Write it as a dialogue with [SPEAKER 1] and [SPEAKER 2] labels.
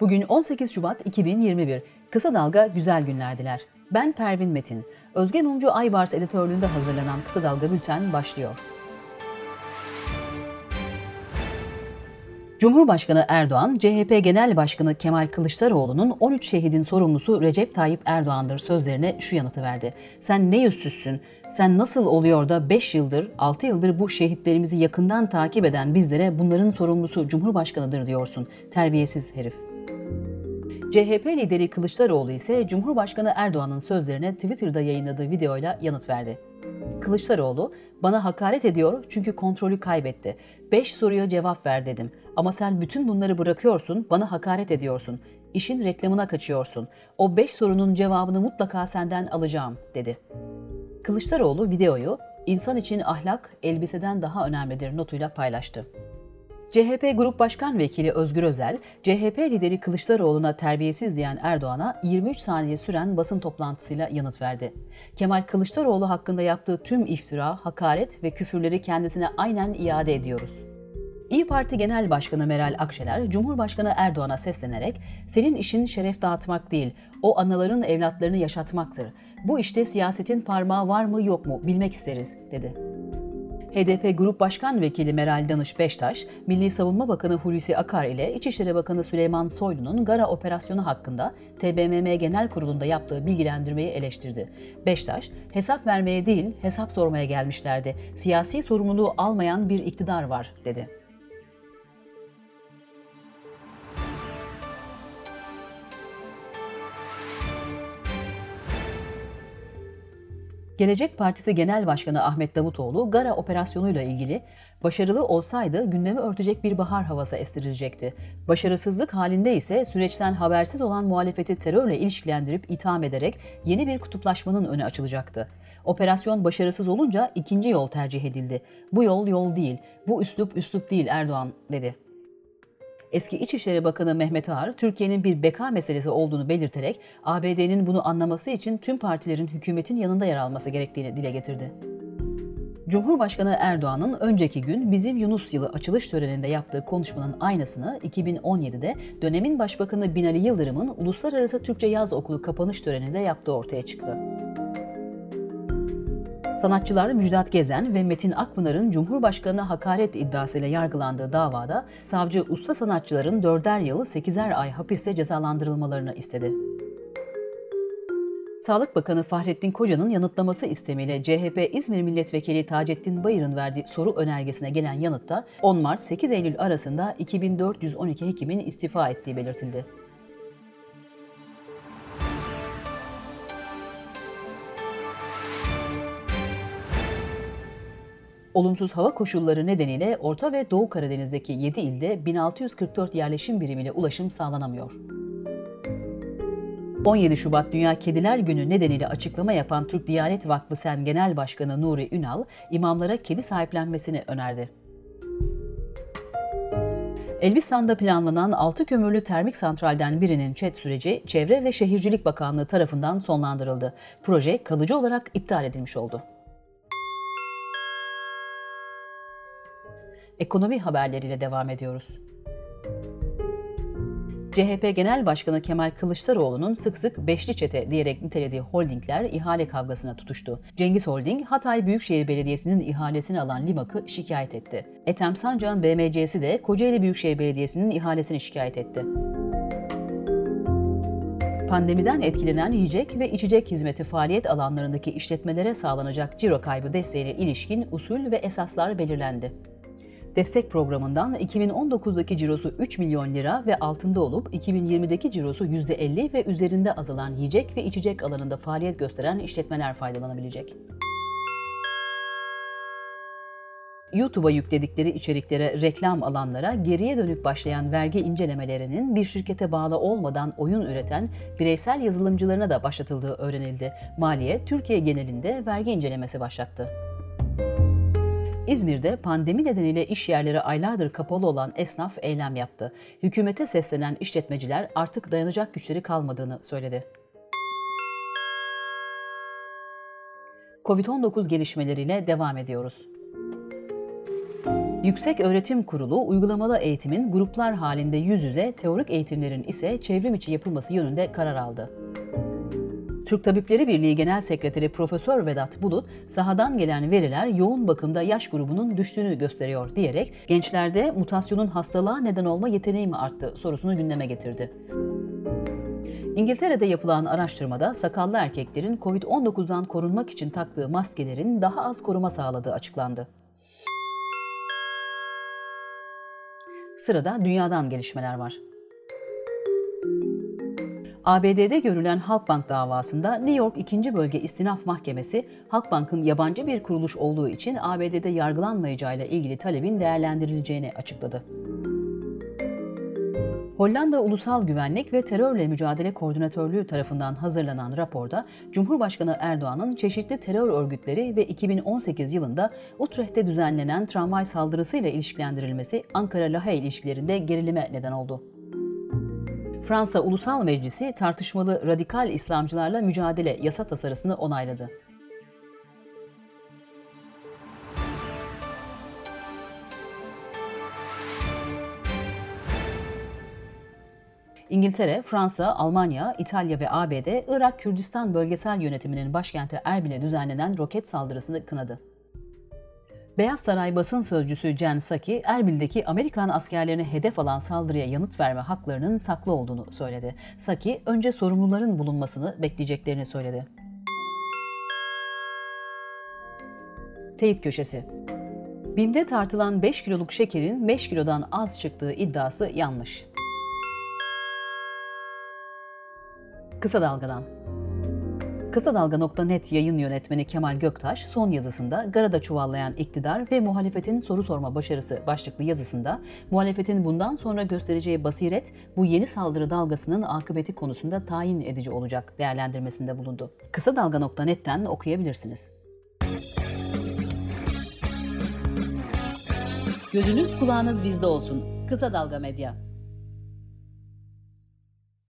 [SPEAKER 1] Bugün 18 Şubat 2021. Kısa Dalga güzel günlerdiler. Ben Pervin Metin. Özge Mumcu Aybars editörlüğünde hazırlanan Kısa Dalga Bülten başlıyor. Cumhurbaşkanı Erdoğan, CHP Genel Başkanı Kemal Kılıçdaroğlu'nun 13 şehidin sorumlusu Recep Tayyip Erdoğan'dır sözlerine şu yanıtı verdi. Sen ne yüzsüzsün? Sen nasıl oluyor da 5 yıldır, 6 yıldır bu şehitlerimizi yakından takip eden bizlere bunların sorumlusu Cumhurbaşkanıdır diyorsun. Terbiyesiz herif. CHP lideri Kılıçdaroğlu ise Cumhurbaşkanı Erdoğan'ın sözlerine Twitter'da yayınladığı videoyla yanıt verdi. Kılıçdaroğlu, bana hakaret ediyor çünkü kontrolü kaybetti. Beş soruya cevap ver dedim. Ama sen bütün bunları bırakıyorsun, bana hakaret ediyorsun. İşin reklamına kaçıyorsun. O beş sorunun cevabını mutlaka senden alacağım, dedi. Kılıçdaroğlu videoyu, insan için ahlak elbiseden daha önemlidir notuyla paylaştı. CHP Grup Başkan Vekili Özgür Özel, CHP lideri Kılıçdaroğlu'na terbiyesiz diyen Erdoğan'a 23 saniye süren basın toplantısıyla yanıt verdi. Kemal Kılıçdaroğlu hakkında yaptığı tüm iftira, hakaret ve küfürleri kendisine aynen iade ediyoruz. İyi Parti Genel Başkanı Meral Akşener, Cumhurbaşkanı Erdoğan'a seslenerek "Senin işin şeref dağıtmak değil, o anaların evlatlarını yaşatmaktır. Bu işte siyasetin parmağı var mı yok mu bilmek isteriz." dedi. HDP Grup Başkan Vekili Meral Danış Beştaş, Milli Savunma Bakanı Hulusi Akar ile İçişleri Bakanı Süleyman Soylu'nun Gara operasyonu hakkında TBMM Genel Kurulu'nda yaptığı bilgilendirmeyi eleştirdi. Beştaş, hesap vermeye değil, hesap sormaya gelmişlerdi. Siyasi sorumluluğu almayan bir iktidar var, dedi. Gelecek Partisi Genel Başkanı Ahmet Davutoğlu, Gara operasyonuyla ilgili başarılı olsaydı gündemi örtecek bir bahar havası estirilecekti. Başarısızlık halinde ise süreçten habersiz olan muhalefeti terörle ilişkilendirip itham ederek yeni bir kutuplaşmanın önü açılacaktı. Operasyon başarısız olunca ikinci yol tercih edildi. Bu yol yol değil, bu üslup üslup değil Erdoğan dedi. Eski İçişleri Bakanı Mehmet Ağar, Türkiye'nin bir beka meselesi olduğunu belirterek ABD'nin bunu anlaması için tüm partilerin hükümetin yanında yer alması gerektiğini dile getirdi. Cumhurbaşkanı Erdoğan'ın önceki gün Bizim Yunus Yılı açılış töreninde yaptığı konuşmanın aynasını 2017'de dönemin Başbakanı Binali Yıldırım'ın Uluslararası Türkçe Yaz Okulu kapanış töreninde yaptığı ortaya çıktı. Sanatçılar Müjdat Gezen ve Metin Akpınar'ın Cumhurbaşkanı'na hakaret iddiasıyla yargılandığı davada savcı usta sanatçıların dörder yılı sekizer ay hapiste cezalandırılmalarını istedi. Sağlık Bakanı Fahrettin Koca'nın yanıtlaması istemiyle CHP İzmir Milletvekili Taceddin Bayır'ın verdiği soru önergesine gelen yanıtta 10 Mart 8 Eylül arasında 2412 hekimin istifa ettiği belirtildi. Olumsuz hava koşulları nedeniyle Orta ve Doğu Karadeniz'deki 7 ilde 1644 yerleşim birimiyle ulaşım sağlanamıyor. 17 Şubat Dünya Kediler Günü nedeniyle açıklama yapan Türk Diyanet Vakfı Sen Genel Başkanı Nuri Ünal, imamlara kedi sahiplenmesini önerdi. Elbistan'da planlanan 6 kömürlü termik santralden birinin çet süreci Çevre ve Şehircilik Bakanlığı tarafından sonlandırıldı. Proje kalıcı olarak iptal edilmiş oldu. Ekonomi haberleriyle devam ediyoruz. CHP Genel Başkanı Kemal Kılıçdaroğlu'nun sık sık beşli çete diyerek nitelediği holdingler ihale kavgasına tutuştu. Cengiz Holding, Hatay Büyükşehir Belediyesi'nin ihalesini alan Limak'ı şikayet etti. Ethem Sancak'ın BMC'si de Kocaeli Büyükşehir Belediyesi'nin ihalesini şikayet etti. Pandemiden etkilenen yiyecek ve içecek hizmeti faaliyet alanlarındaki işletmelere sağlanacak ciro kaybı desteğine ilişkin usul ve esaslar belirlendi destek programından 2019'daki cirosu 3 milyon lira ve altında olup 2020'deki cirosu %50 ve üzerinde azalan yiyecek ve içecek alanında faaliyet gösteren işletmeler faydalanabilecek. YouTube'a yükledikleri içeriklere reklam alanlara geriye dönük başlayan vergi incelemelerinin bir şirkete bağlı olmadan oyun üreten bireysel yazılımcılarına da başlatıldığı öğrenildi. Maliye Türkiye genelinde vergi incelemesi başlattı. İzmir'de pandemi nedeniyle iş yerleri aylardır kapalı olan esnaf eylem yaptı. Hükümete seslenen işletmeciler artık dayanacak güçleri kalmadığını söyledi. Covid-19 gelişmeleriyle devam ediyoruz. Yüksek Öğretim Kurulu uygulamalı eğitimin gruplar halinde yüz yüze, teorik eğitimlerin ise çevrim içi yapılması yönünde karar aldı. Türk Tabipleri Birliği Genel Sekreteri Profesör Vedat Bulut, sahadan gelen veriler yoğun bakımda yaş grubunun düştüğünü gösteriyor diyerek gençlerde mutasyonun hastalığa neden olma yeteneği mi arttı sorusunu gündeme getirdi. İngiltere'de yapılan araştırmada sakallı erkeklerin COVID-19'dan korunmak için taktığı maskelerin daha az koruma sağladığı açıklandı. Sırada dünyadan gelişmeler var. ABD'de görülen Halkbank davasında New York 2. Bölge İstinaf Mahkemesi, Halkbank'ın yabancı bir kuruluş olduğu için ABD'de yargılanmayacağıyla ilgili talebin değerlendirileceğini açıkladı. Hollanda Ulusal Güvenlik ve Terörle Mücadele Koordinatörlüğü tarafından hazırlanan raporda Cumhurbaşkanı Erdoğan'ın çeşitli terör örgütleri ve 2018 yılında Utrecht'te düzenlenen tramvay saldırısıyla ilişkilendirilmesi Ankara-Lahey ilişkilerinde gerilime neden oldu. Fransa Ulusal Meclisi tartışmalı radikal İslamcılarla mücadele yasa tasarısını onayladı. İngiltere, Fransa, Almanya, İtalya ve ABD, Irak Kürdistan Bölgesel Yönetimi'nin başkenti Erbil'e düzenlenen roket saldırısını kınadı. Beyaz Saray basın sözcüsü Jen Psaki, Erbil'deki Amerikan askerlerine hedef alan saldırıya yanıt verme haklarının saklı olduğunu söyledi. Psaki, önce sorumluların bulunmasını bekleyeceklerini söyledi. Teyit Köşesi BİM'de tartılan 5 kiloluk şekerin 5 kilodan az çıktığı iddiası yanlış. Kısa Dalga'dan Kısa Dalga.net yayın yönetmeni Kemal Göktaş son yazısında Garada çuvallayan iktidar ve muhalefetin soru sorma başarısı başlıklı yazısında muhalefetin bundan sonra göstereceği basiret bu yeni saldırı dalgasının akıbeti konusunda tayin edici olacak değerlendirmesinde bulundu. Kısa Dalga.net'ten okuyabilirsiniz. Gözünüz kulağınız bizde olsun. Kısa Dalga Medya.